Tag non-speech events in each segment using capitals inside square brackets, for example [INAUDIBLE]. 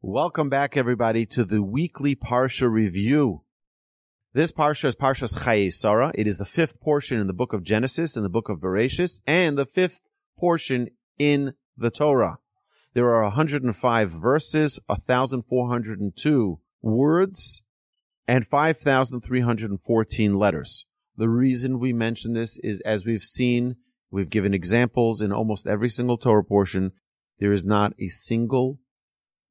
Welcome back, everybody, to the weekly Parsha review. This Parsha is Parshas Chayei Sarah. It is the fifth portion in the book of Genesis and the book of Bereshis, and the fifth portion in the Torah. There are 105 verses, 1,402 words, and 5,314 letters. The reason we mention this is as we've seen, we've given examples in almost every single Torah portion. There is not a single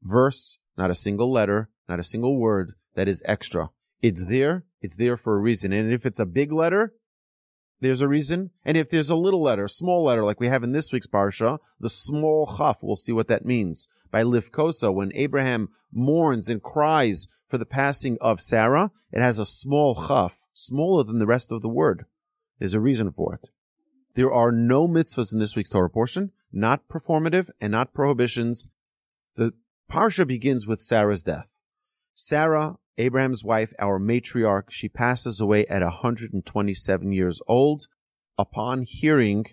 verse, not a single letter, not a single word that is extra. It's there. It's there for a reason. And if it's a big letter, there's a reason. And if there's a little letter, small letter, like we have in this week's Parsha, the small chaf, we'll see what that means. By Livkosa, when Abraham mourns and cries for the passing of Sarah, it has a small chaf, smaller than the rest of the word. There's a reason for it. There are no mitzvahs in this week's Torah portion, not performative and not prohibitions. The Parsha begins with Sarah's death. Sarah, Abraham's wife, our matriarch, she passes away at 127 years old. Upon hearing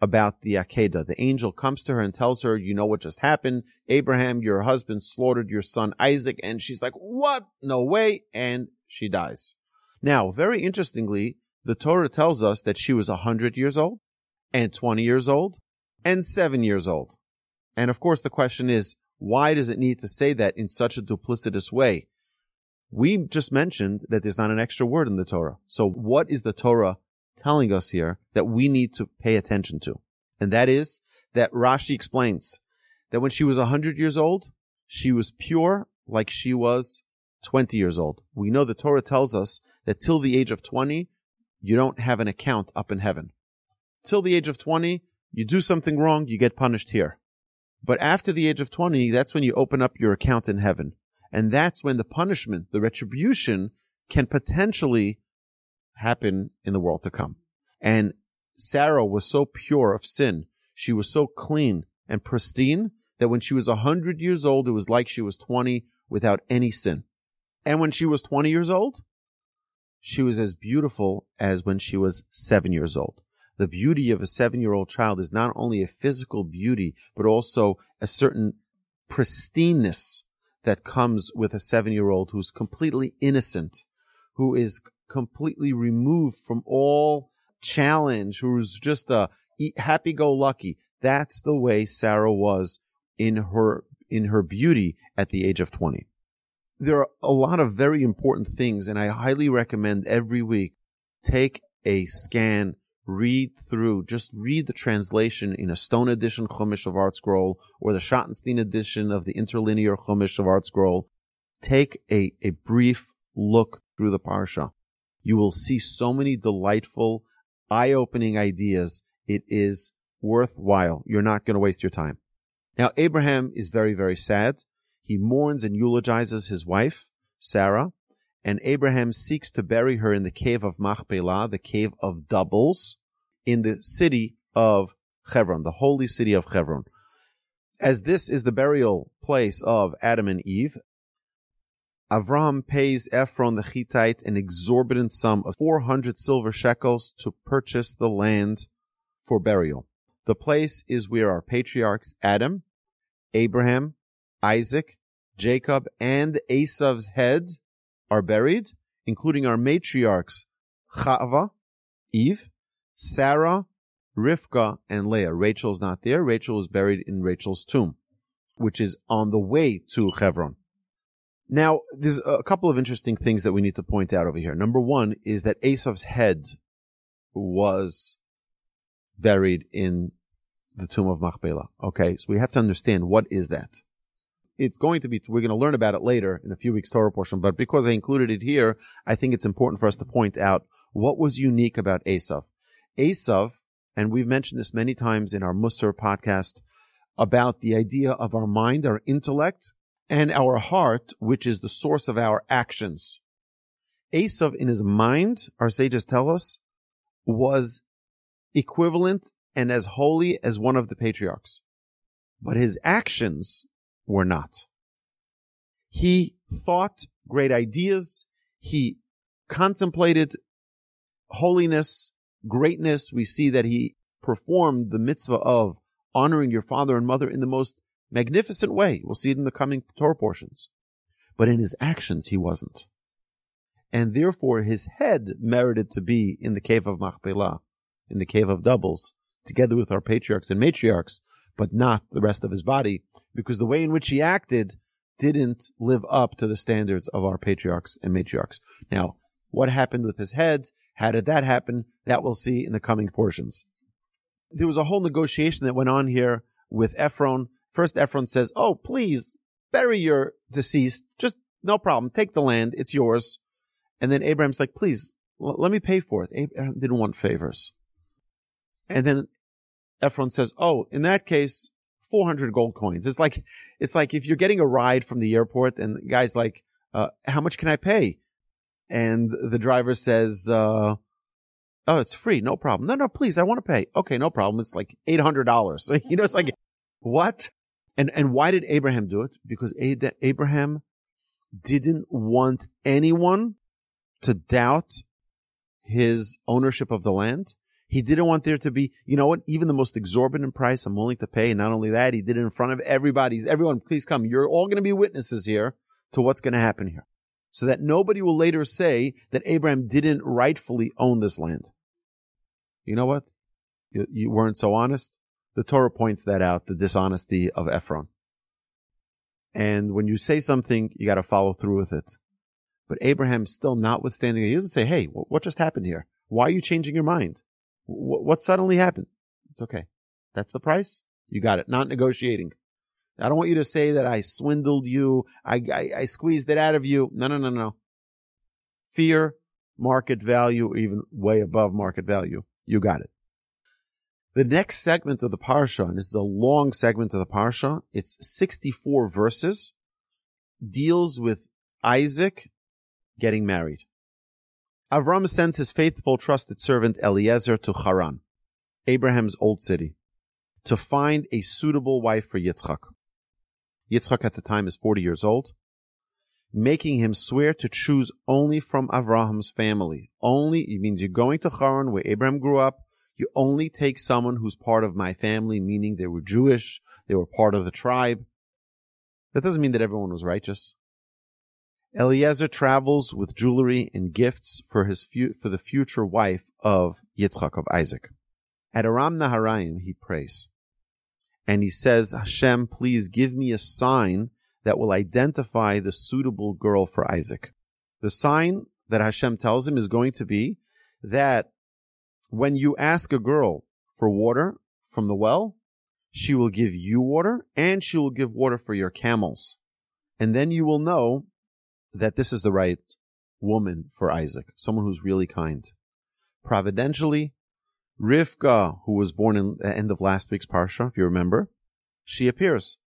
about the Akedah, the angel comes to her and tells her, you know what just happened? Abraham, your husband slaughtered your son Isaac. And she's like, what? No way. And she dies. Now, very interestingly, the Torah tells us that she was 100 years old and 20 years old and seven years old. And of course, the question is, why does it need to say that in such a duplicitous way? We just mentioned that there's not an extra word in the Torah. So what is the Torah telling us here that we need to pay attention to? And that is that Rashi explains that when she was 100 years old, she was pure like she was 20 years old. We know the Torah tells us that till the age of 20, you don't have an account up in heaven. Till the age of 20, you do something wrong, you get punished here. But after the age of 20, that's when you open up your account in heaven. And that's when the punishment, the retribution can potentially happen in the world to come. And Sarah was so pure of sin. She was so clean and pristine that when she was a hundred years old, it was like she was 20 without any sin. And when she was 20 years old, she was as beautiful as when she was seven years old the beauty of a seven year old child is not only a physical beauty, but also a certain pristineness that comes with a seven year old who's completely innocent, who is completely removed from all challenge, who's just a happy go lucky. That's the way Sarah was in her, in her beauty at the age of 20. There are a lot of very important things, and I highly recommend every week take a scan read through, just read the translation in a Stone edition Chumash of ArtScroll or the Schottenstein edition of the interlinear Chumash of ArtScroll. Take a, a brief look through the Parsha. You will see so many delightful, eye-opening ideas. It is worthwhile. You're not going to waste your time. Now, Abraham is very, very sad. He mourns and eulogizes his wife, Sarah, and Abraham seeks to bury her in the cave of Machpelah, the cave of doubles, in the city of Hebron, the holy city of Hebron. As this is the burial place of Adam and Eve, Avram pays Ephron the Hittite an exorbitant sum of 400 silver shekels to purchase the land for burial. The place is where our patriarchs Adam, Abraham, Isaac, Jacob, and Esav's head are buried, including our matriarchs Chava, Eve, Sarah, Rivka, and Leah. Rachel's not there. Rachel is buried in Rachel's tomb, which is on the way to Hebron. Now, there's a couple of interesting things that we need to point out over here. Number one is that Esav's head was buried in the tomb of Machpelah. Okay, so we have to understand what is that. It's going to be, we're going to learn about it later in a few weeks Torah portion, but because I included it here, I think it's important for us to point out what was unique about Esav. Esav, and we've mentioned this many times in our Musser podcast about the idea of our mind, our intellect, and our heart, which is the source of our actions. Esav in his mind, our sages tell us, was equivalent and as holy as one of the patriarchs. But his actions were not. He thought great ideas. He contemplated holiness greatness, we see that he performed the mitzvah of honoring your father and mother in the most magnificent way. We'll see it in the coming Torah portions. But in his actions, he wasn't. And therefore, his head merited to be in the cave of Machpelah, in the cave of doubles, together with our patriarchs and matriarchs, but not the rest of his body, because the way in which he acted didn't live up to the standards of our patriarchs and matriarchs. Now, what happened with his head? How did that happen? That we'll see in the coming portions. There was a whole negotiation that went on here with Ephron. First, Ephron says, Oh, please bury your deceased. Just no problem. Take the land. It's yours. And then Abraham's like, please, l- let me pay for it. Abraham didn't want favors. And then Ephron says, oh, in that case, 400 gold coins. It's like, it's like if you're getting a ride from the airport and the guy's like, uh, how much can I pay? And the driver says, uh, oh, it's free. No problem. No, no, please. I want to pay. Okay. No problem. It's like $800. [LAUGHS] you know, it's like, what? And, and why did Abraham do it? Because Abraham didn't want anyone to doubt his ownership of the land. He didn't want there to be, you know what, even the most exorbitant price I'm willing to pay. And not only that, he did it in front of everybody. Everyone, please come. You're all going to be witnesses here to what's going to happen here. So that nobody will later say that Abraham didn't rightfully own this land. You know what? You, you weren't so honest. The Torah points that out, the dishonesty of Ephron. And when you say something, you got to follow through with it. But Abraham still notwithstanding, he doesn't say, Hey, what just happened here? Why are you changing your mind? What suddenly happened? It's okay. That's the price. You got it. Not negotiating. I don't want you to say that I swindled you. I, I, I squeezed it out of you. No, no, no, no. Fear, market value, even way above market value. You got it. The next segment of the parsha, and this is a long segment of the parsha, it's 64 verses, deals with Isaac getting married. Avram sends his faithful, trusted servant Eliezer to Haran, Abraham's old city, to find a suitable wife for Yitzchak. Yitzchak at the time is 40 years old, making him swear to choose only from Avraham's family. Only, it means you're going to Haran where Abraham grew up. You only take someone who's part of my family, meaning they were Jewish, they were part of the tribe. That doesn't mean that everyone was righteous. Eliezer travels with jewelry and gifts for his fu- for the future wife of Yitzchak of Isaac. At Aram Naharaim, he prays, and he says, "Hashem, please give me a sign that will identify the suitable girl for Isaac." The sign that Hashem tells him is going to be that when you ask a girl for water from the well, she will give you water and she will give water for your camels. And then you will know that this is the right woman for Isaac, someone who's really kind. Providentially, Rivka, who was born in the end of last week's parsha, if you remember, she appears.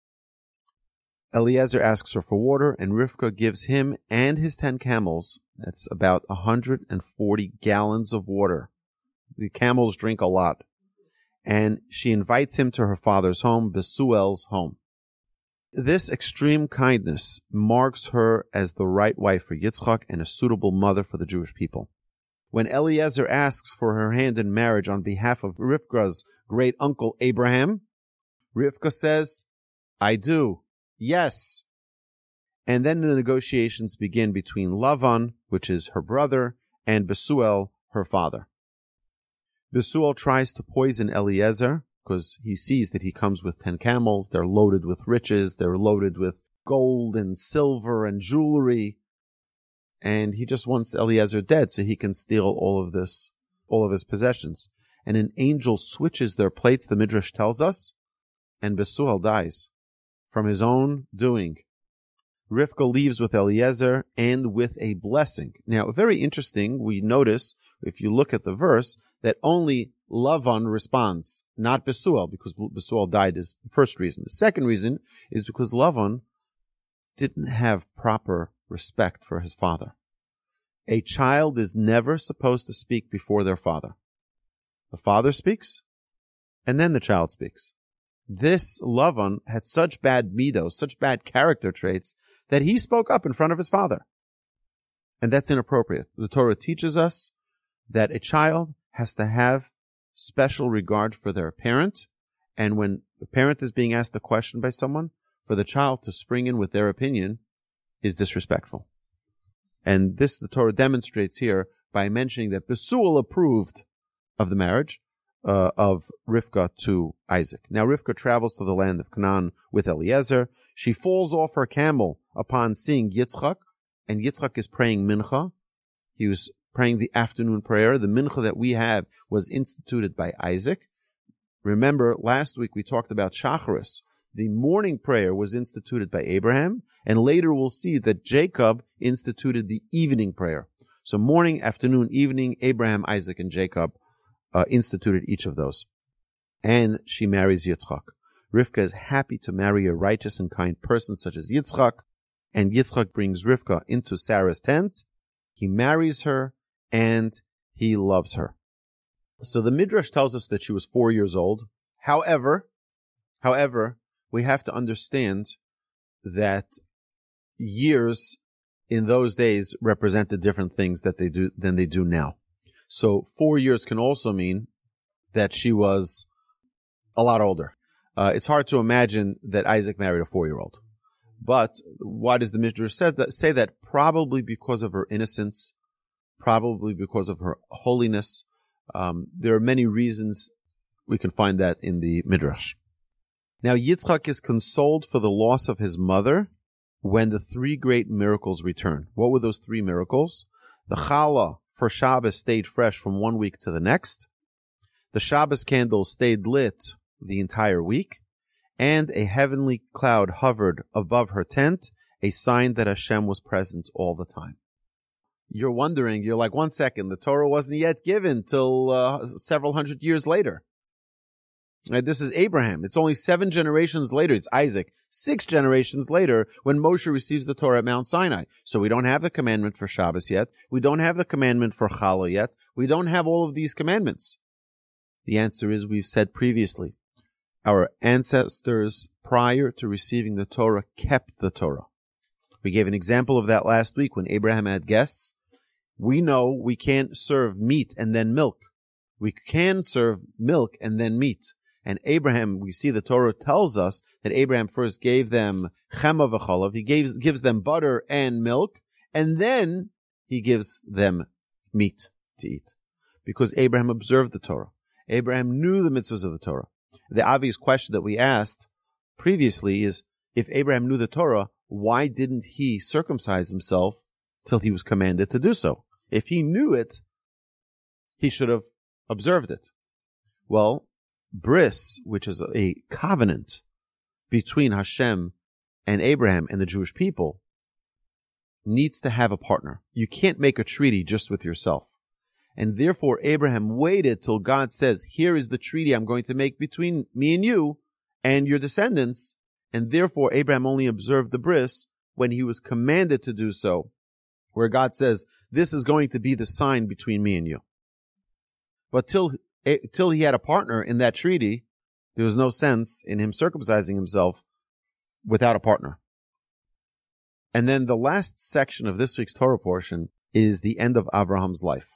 Eliezer asks her for water, and Rivka gives him and his ten camels, that's about 140 gallons of water. The camels drink a lot. And she invites him to her father's home, Besuel's home. This extreme kindness marks her as the right wife for Yitzchak and a suitable mother for the Jewish people. When Eliezer asks for her hand in marriage on behalf of Rivka's great uncle Abraham, Rivka says, I do. Yes. And then the negotiations begin between Lavan, which is her brother, and Besuel, her father. Besuel tries to poison Eliezer, because he sees that he comes with 10 camels. They're loaded with riches. They're loaded with gold and silver and jewelry. And he just wants Eliezer dead so he can steal all of this, all of his possessions. And an angel switches their plates, the Midrash tells us, and Besuel dies from his own doing. Rivka leaves with Eliezer and with a blessing. Now, very interesting, we notice, if you look at the verse, that only Lavan responds, not Besuel, because Besuel died is the first reason. The second reason is because Lavan didn't have proper respect for his father. A child is never supposed to speak before their father. The father speaks, and then the child speaks. This Lavan had such bad midos, such bad character traits, that he spoke up in front of his father. And that's inappropriate. The Torah teaches us that a child has to have special regard for their parent And when the parent is being asked a question by someone, for the child to spring in with their opinion is disrespectful. And this the Torah demonstrates here by mentioning that Besuel approved of the marriage uh, of Rivka to Isaac. Now Rivka travels to the land of Canaan with Eliezer. She falls off her camel upon seeing Yitzchak, and Yitzchak is praying mincha. He was praying the afternoon prayer. The mincha that we have was instituted by Isaac. Remember, last week we talked about Shacharis. The morning prayer was instituted by Abraham, and later we'll see that Jacob instituted the evening prayer. So morning, afternoon, evening, Abraham, Isaac, and Jacob uh, instituted each of those. And she marries Yitzchak. Rivka is happy to marry a righteous and kind person such as Yitzchak, and Yitzchak brings Rivka into Sarah's tent. He marries her, and he loves her. So the Midrash tells us that she was four years old. However, however, we have to understand that years in those days represented different things that they do than they do now. So four years can also mean that she was a lot older. Uh, it's hard to imagine that Isaac married a four-year-old. But why does the Midrash say that? Say that probably because of her innocence, probably because of her holiness. Um, there are many reasons we can find that in the Midrash. Now Yitzchak is consoled for the loss of his mother when the three great miracles return. What were those three miracles? The challah for Shabbos stayed fresh from one week to the next. The Shabbos candle stayed lit the entire week, and a heavenly cloud hovered above her tent, a sign that Hashem was present all the time. You're wondering, you're like, one second, the Torah wasn't yet given till uh, several hundred years later. Right, this is Abraham. It's only seven generations later. It's Isaac. Six generations later when Moshe receives the Torah at Mount Sinai. So we don't have the commandment for Shabbos yet. We don't have the commandment for Challah yet. We don't have all of these commandments. The answer is we've said previously. Our ancestors prior to receiving the Torah kept the Torah. We gave an example of that last week when Abraham had guests. We know we can't serve meat and then milk. We can serve milk and then meat. And Abraham, we see the Torah tells us that Abraham first gave them chema v'cholav. He gives, gives them butter and milk, and then he gives them meat to eat. Because Abraham observed the Torah. Abraham knew the mitzvahs of the Torah. The obvious question that we asked previously is, if Abraham knew the Torah, why didn't he circumcise himself till he was commanded to do so? If he knew it, he should have observed it. Well, bris, which is a covenant between Hashem and Abraham and the Jewish people, needs to have a partner. You can't make a treaty just with yourself. And therefore, Abraham waited till God says, Here is the treaty I'm going to make between me and you and your descendants. And therefore, Abraham only observed the bris when he was commanded to do so, where God says, This is going to be the sign between me and you. But till eh, till he had a partner in that treaty, there was no sense in him circumcising himself without a partner. And then the last section of this week's Torah portion is the end of Avraham's life.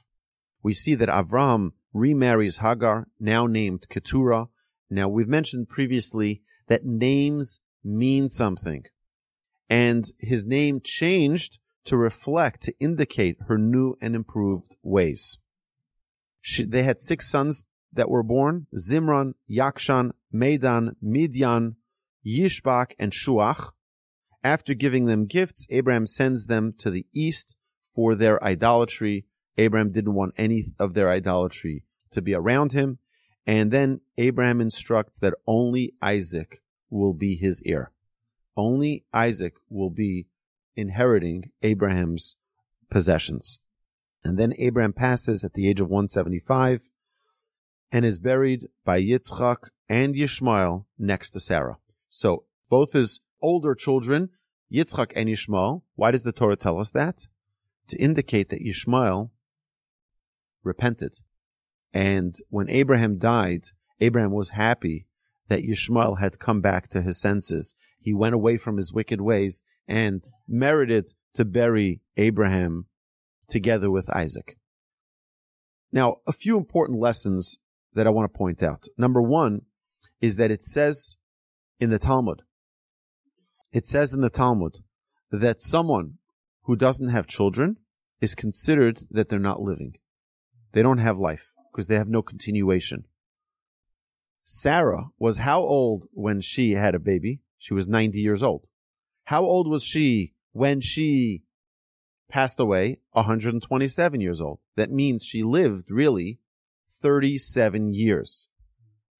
We see that Avraham remarries Hagar, now named Keturah. Now we've mentioned previously that names mean something. And his name changed to reflect, to indicate her new and improved ways. She, they had six sons that were born, Zimran, Yakshan, Medan, Midian, Yishbak, and Shuach. After giving them gifts, Abraham sends them to the east for their idolatry. Abraham didn't want any of their idolatry to be around him. And then Abraham instructs that only Isaac will be his heir. Only Isaac will be inheriting Abraham's possessions. And then Abraham passes at the age of 175 and is buried by Yitzchak and Yishmael next to Sarah. So both his older children, Yitzchak and Yishmael, why does the Torah tell us that? To indicate that Yishmael repented. And when Abraham died, Abraham was happy that Yishmael had come back to his senses. He went away from his wicked ways and merited to bury Abraham together with Isaac. Now, a few important lessons that I want to point out. Number one is that it says in the Talmud, it says in the Talmud that someone who doesn't have children is considered that they're not living. They don't have life because they have no continuation. Sarah was how old when she had a baby? She was 90 years old. How old was she when she passed away? 127 years old. That means she lived really 37 years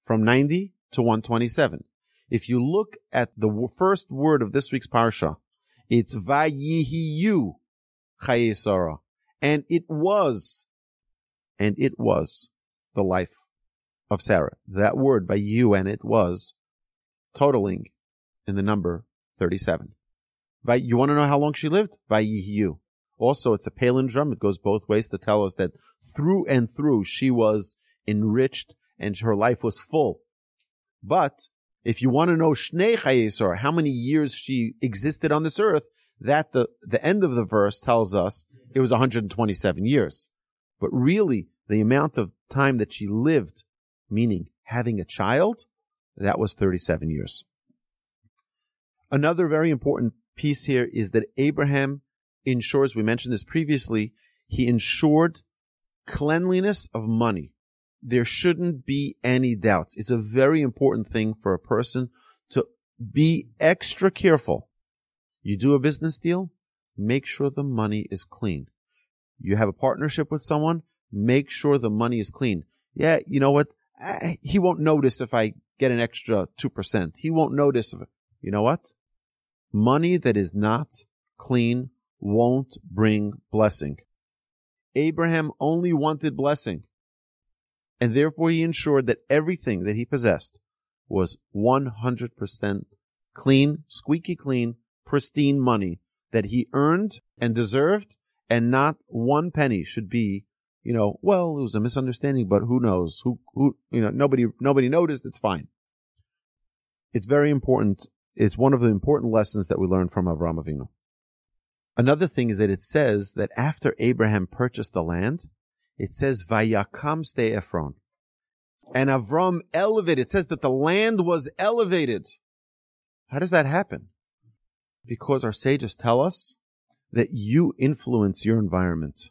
from 90 to 127. If you look at the first word of this week's parsha, it's Vayihiyu Chayei Sarah. And it was, and it was the life of Sarah. That word by Vayihu and it was totaling in the number 37. You want to know how long she lived? Vayihiyu. Also, it's a palindrome. It goes both ways to tell us that through and through she was enriched and her life was full. But if you want to know Shnei Chayei Sarah, how many years she existed on this earth, that the, the end of the verse tells us it was 127 years. But really, the amount of time that she lived, meaning having a child, that was 37 years. Another very important piece here is that Abraham ensures, we mentioned this previously, he ensured cleanliness of money there shouldn't be any doubts. It's a very important thing for a person to be extra careful. You do a business deal, make sure the money is clean. You have a partnership with someone, make sure the money is clean. Yeah, you know what? He won't notice if I get an extra 2%. He won't notice. If, you know what? Money that is not clean won't bring blessing. Abraham only wanted blessing and therefore he ensured that everything that he possessed was 100% clean, squeaky clean, pristine money that he earned and deserved, and not one penny should be, you know, well, it was a misunderstanding, but who knows? Who, who, you know, nobody, nobody noticed. It's fine. It's very important. It's one of the important lessons that we learn from Avram Avinu. Another thing is that it says that after Abraham purchased the land, it says Vayakam ste Ephron. And Avram elevated. It says that the land was elevated. How does that happen? Because our sages tell us that you influence your environment.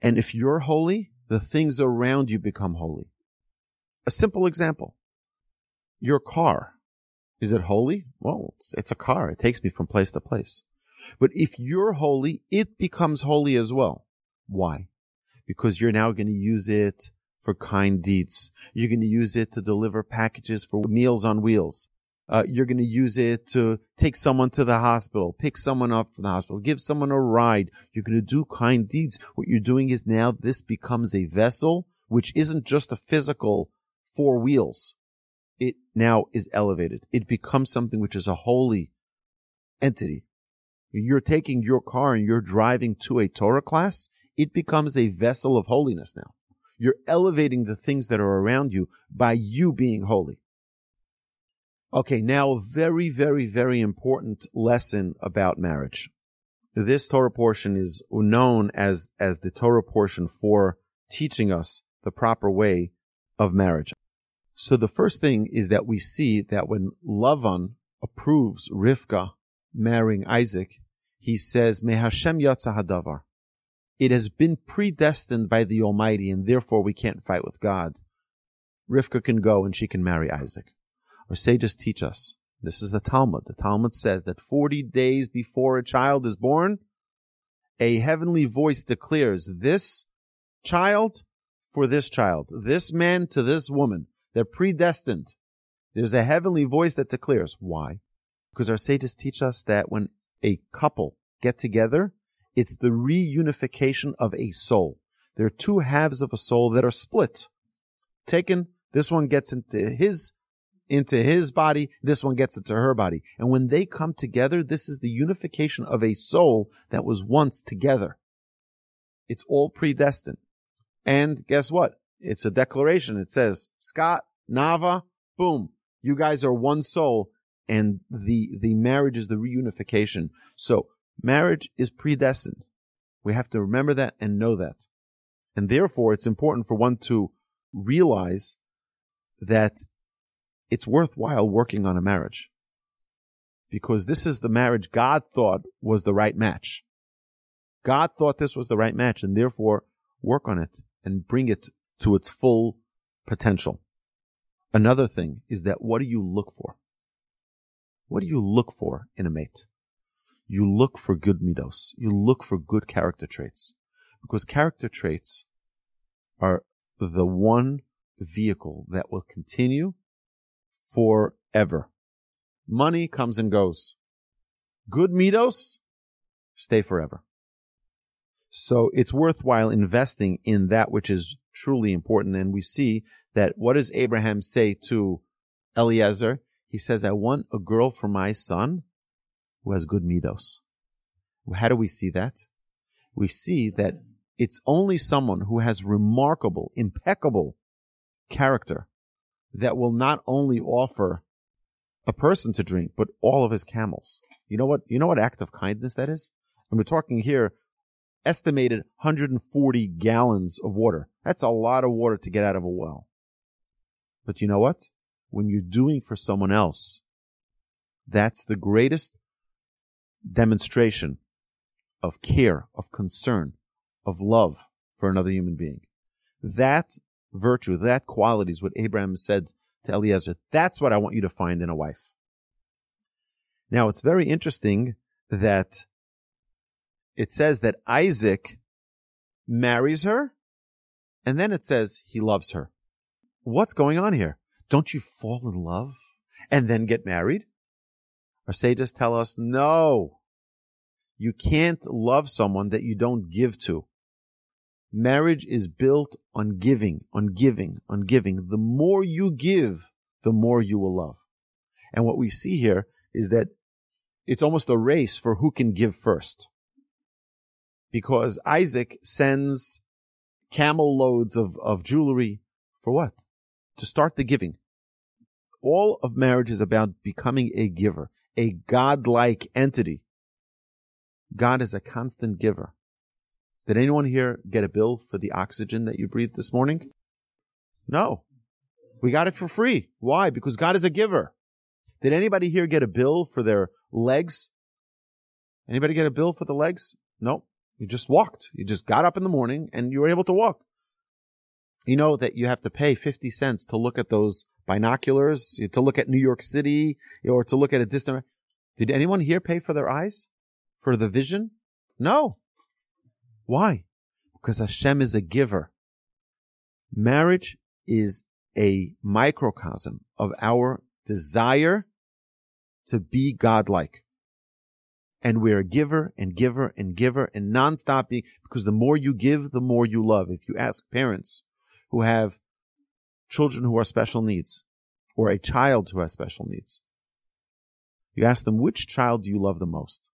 And if you're holy, the things around you become holy. A simple example. Your car. Is it holy? Well, it's, it's a car. It takes me from place to place. But if you're holy, it becomes holy as well. Why? because you're now going to use it for kind deeds. You're going to use it to deliver packages for Meals on Wheels. Uh, you're going to use it to take someone to the hospital, pick someone up from the hospital, give someone a ride. You're going to do kind deeds. What you're doing is now this becomes a vessel, which isn't just a physical four wheels. It now is elevated. It becomes something which is a holy entity. You're taking your car and you're driving to a Torah class it becomes a vessel of holiness now. You're elevating the things that are around you by you being holy. Okay, now a very, very, very important lesson about marriage. This Torah portion is known as, as the Torah portion for teaching us the proper way of marriage. So the first thing is that we see that when Lavan approves Rivka marrying Isaac, he says, Me Hashem hadavar. It has been predestined by the Almighty, and therefore we can't fight with God. Rivka can go and she can marry Isaac. Our sages teach us. This is the Talmud. The Talmud says that 40 days before a child is born, a heavenly voice declares this child for this child, this man to this woman. They're predestined. There's a heavenly voice that declares. Why? Because our sages teach us that when a couple get together, it's the reunification of a soul. There are two halves of a soul that are split. Taken, this one gets into his, into his body, this one gets into her body. And when they come together, this is the unification of a soul that was once together. It's all predestined. And guess what? It's a declaration. It says, Scott, Nava, boom, you guys are one soul and the, the marriage is the reunification. So Marriage is predestined. We have to remember that and know that. And therefore, it's important for one to realize that it's worthwhile working on a marriage. Because this is the marriage God thought was the right match. God thought this was the right match and therefore work on it and bring it to its full potential. Another thing is that what do you look for? What do you look for in a mate? You look for good midos. You look for good character traits because character traits are the one vehicle that will continue forever. Money comes and goes. Good midos stay forever. So it's worthwhile investing in that which is truly important. And we see that what does Abraham say to Eliezer? He says, I want a girl for my son who has good midos. How do we see that? We see that it's only someone who has remarkable, impeccable character that will not only offer a person to drink, but all of his camels. You know what? You know what act of kindness that is? And we're talking here estimated 140 gallons of water. That's a lot of water to get out of a well. But you know what? When you're doing for someone else, that's the greatest demonstration of care, of concern, of love for another human being. That virtue, that quality is what Abraham said to Eliezer. That's what I want you to find in a wife. Now, it's very interesting that it says that Isaac marries her, and then it says he loves her. What's going on here? Don't you fall in love and then get married? Our sages tell us, no, you can't love someone that you don't give to. Marriage is built on giving, on giving, on giving. The more you give, the more you will love. And what we see here is that it's almost a race for who can give first because Isaac sends camel loads of, of jewelry for what? To start the giving. All of marriage is about becoming a giver, a godlike entity. God is a constant giver. Did anyone here get a bill for the oxygen that you breathed this morning? No. We got it for free. Why? Because God is a giver. Did anybody here get a bill for their legs? Anybody get a bill for the legs? No. You just walked. You just got up in the morning and you were able to walk. You know that you have to pay 50 cents to look at those binoculars, to look at New York City, or to look at a distant. Did anyone here pay for their eyes? For the vision? No. Why? Because Hashem is a giver. Marriage is a microcosm of our desire to be godlike and we're a giver and giver and giver and non-stop because the more you give, the more you love. If you ask parents who have children who are special needs or a child who has special needs, you ask them, which child do you love the most?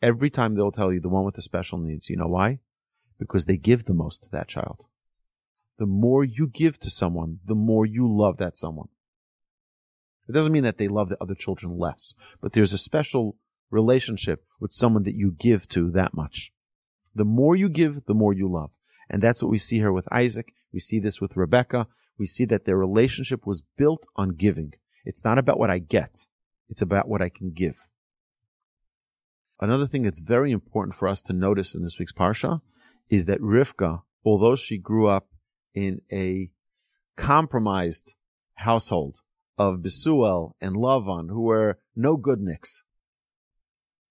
Every time they'll tell you the one with the special needs. You know why? Because they give the most to that child. The more you give to someone, the more you love that someone. It doesn't mean that they love the other children less, but there's a special relationship with someone that you give to that much. The more you give, the more you love. And that's what we see here with Isaac. We see this with Rebecca. We see that their relationship was built on giving. It's not about what I get. It's about what I can give. Another thing that's very important for us to notice in this week's Parsha is that Rivka, although she grew up in a compromised household of Besuel and Lavan, who were no good nicks,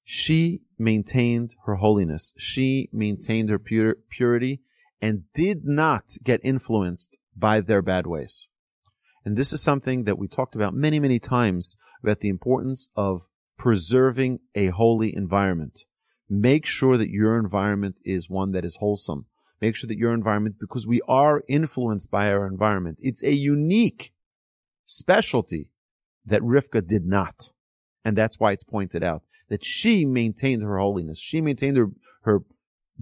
she maintained her holiness. She maintained her pur- purity and did not get influenced by their bad ways. And this is something that we talked about many, many times about the importance of preserving a holy environment. Make sure that your environment is one that is wholesome. Make sure that your environment, because we are influenced by our environment. It's a unique specialty that Rivka did not. And that's why it's pointed out that she maintained her holiness. She maintained her, her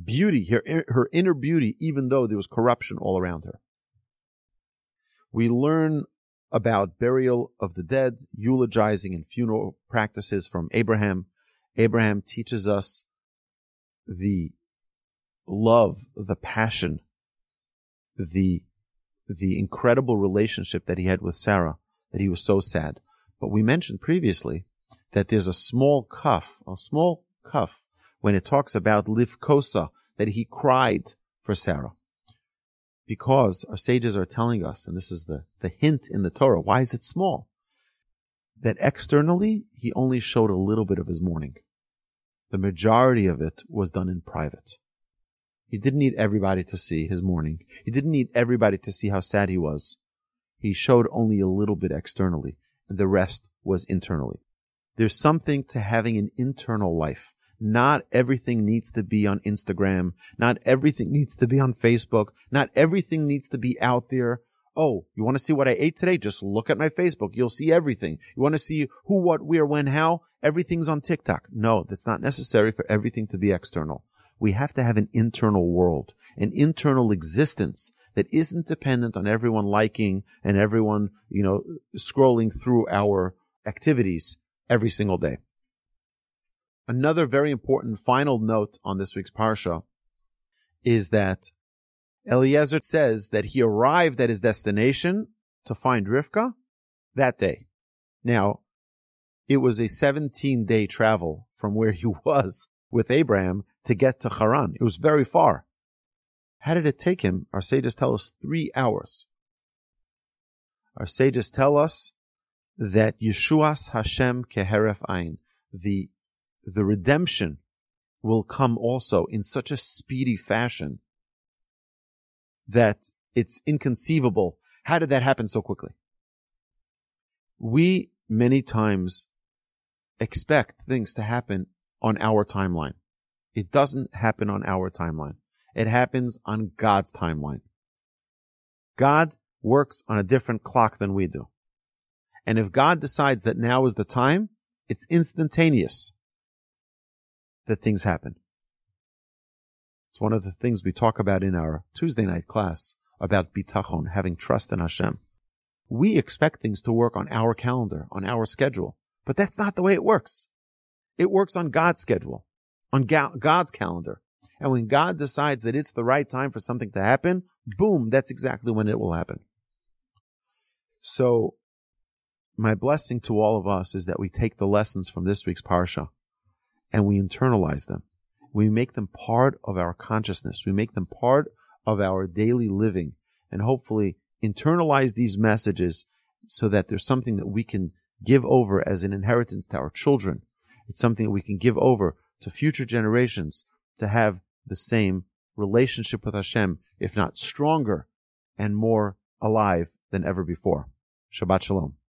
beauty, her, her inner beauty, even though there was corruption all around her. We learn about burial of the dead, eulogizing and funeral practices from Abraham. Abraham teaches us the love, the passion, the, the incredible relationship that he had with Sarah, that he was so sad. But we mentioned previously that there's a small cuff, a small cuff, when it talks about Livkosa, that he cried for Sarah. Because our sages are telling us, and this is the, the hint in the Torah, why is it small? That externally, he only showed a little bit of his mourning. The majority of it was done in private. He didn't need everybody to see his mourning. He didn't need everybody to see how sad he was. He showed only a little bit externally, and the rest was internally. There's something to having an internal life. Not everything needs to be on Instagram. Not everything needs to be on Facebook. Not everything needs to be out there. Oh, you want to see what I ate today? Just look at my Facebook. You'll see everything. You want to see who, what, where, when, how? Everything's on TikTok. No, that's not necessary for everything to be external. We have to have an internal world, an internal existence that isn't dependent on everyone liking and everyone, you know, scrolling through our activities every single day. Another very important final note on this week's Parsha is that Eliezer says that he arrived at his destination to find Rivka that day. Now, it was a 17 day travel from where he [LAUGHS] was with Abraham to get to Haran. It was very far. How did it take him? Our sages tell us three hours. Our sages tell us that Yeshuas Hashem keheref ein, the, the redemption will come also in such a speedy fashion that it's inconceivable. How did that happen so quickly? We many times expect things to happen on our timeline. It doesn't happen on our timeline. It happens on God's timeline. God works on a different clock than we do. And if God decides that now is the time, it's instantaneous that things happen. It's one of the things we talk about in our Tuesday night class about bitachon, having trust in Hashem. We expect things to work on our calendar, on our schedule, but that's not the way it works. It works on God's schedule, on God's calendar. And when God decides that it's the right time for something to happen, boom, that's exactly when it will happen. So my blessing to all of us is that we take the lessons from this week's parsha and we internalize them. We make them part of our consciousness. We make them part of our daily living and hopefully internalize these messages so that there's something that we can give over as an inheritance to our children. It's something that we can give over to future generations to have the same relationship with Hashem, if not stronger and more alive than ever before. Shabbat Shalom.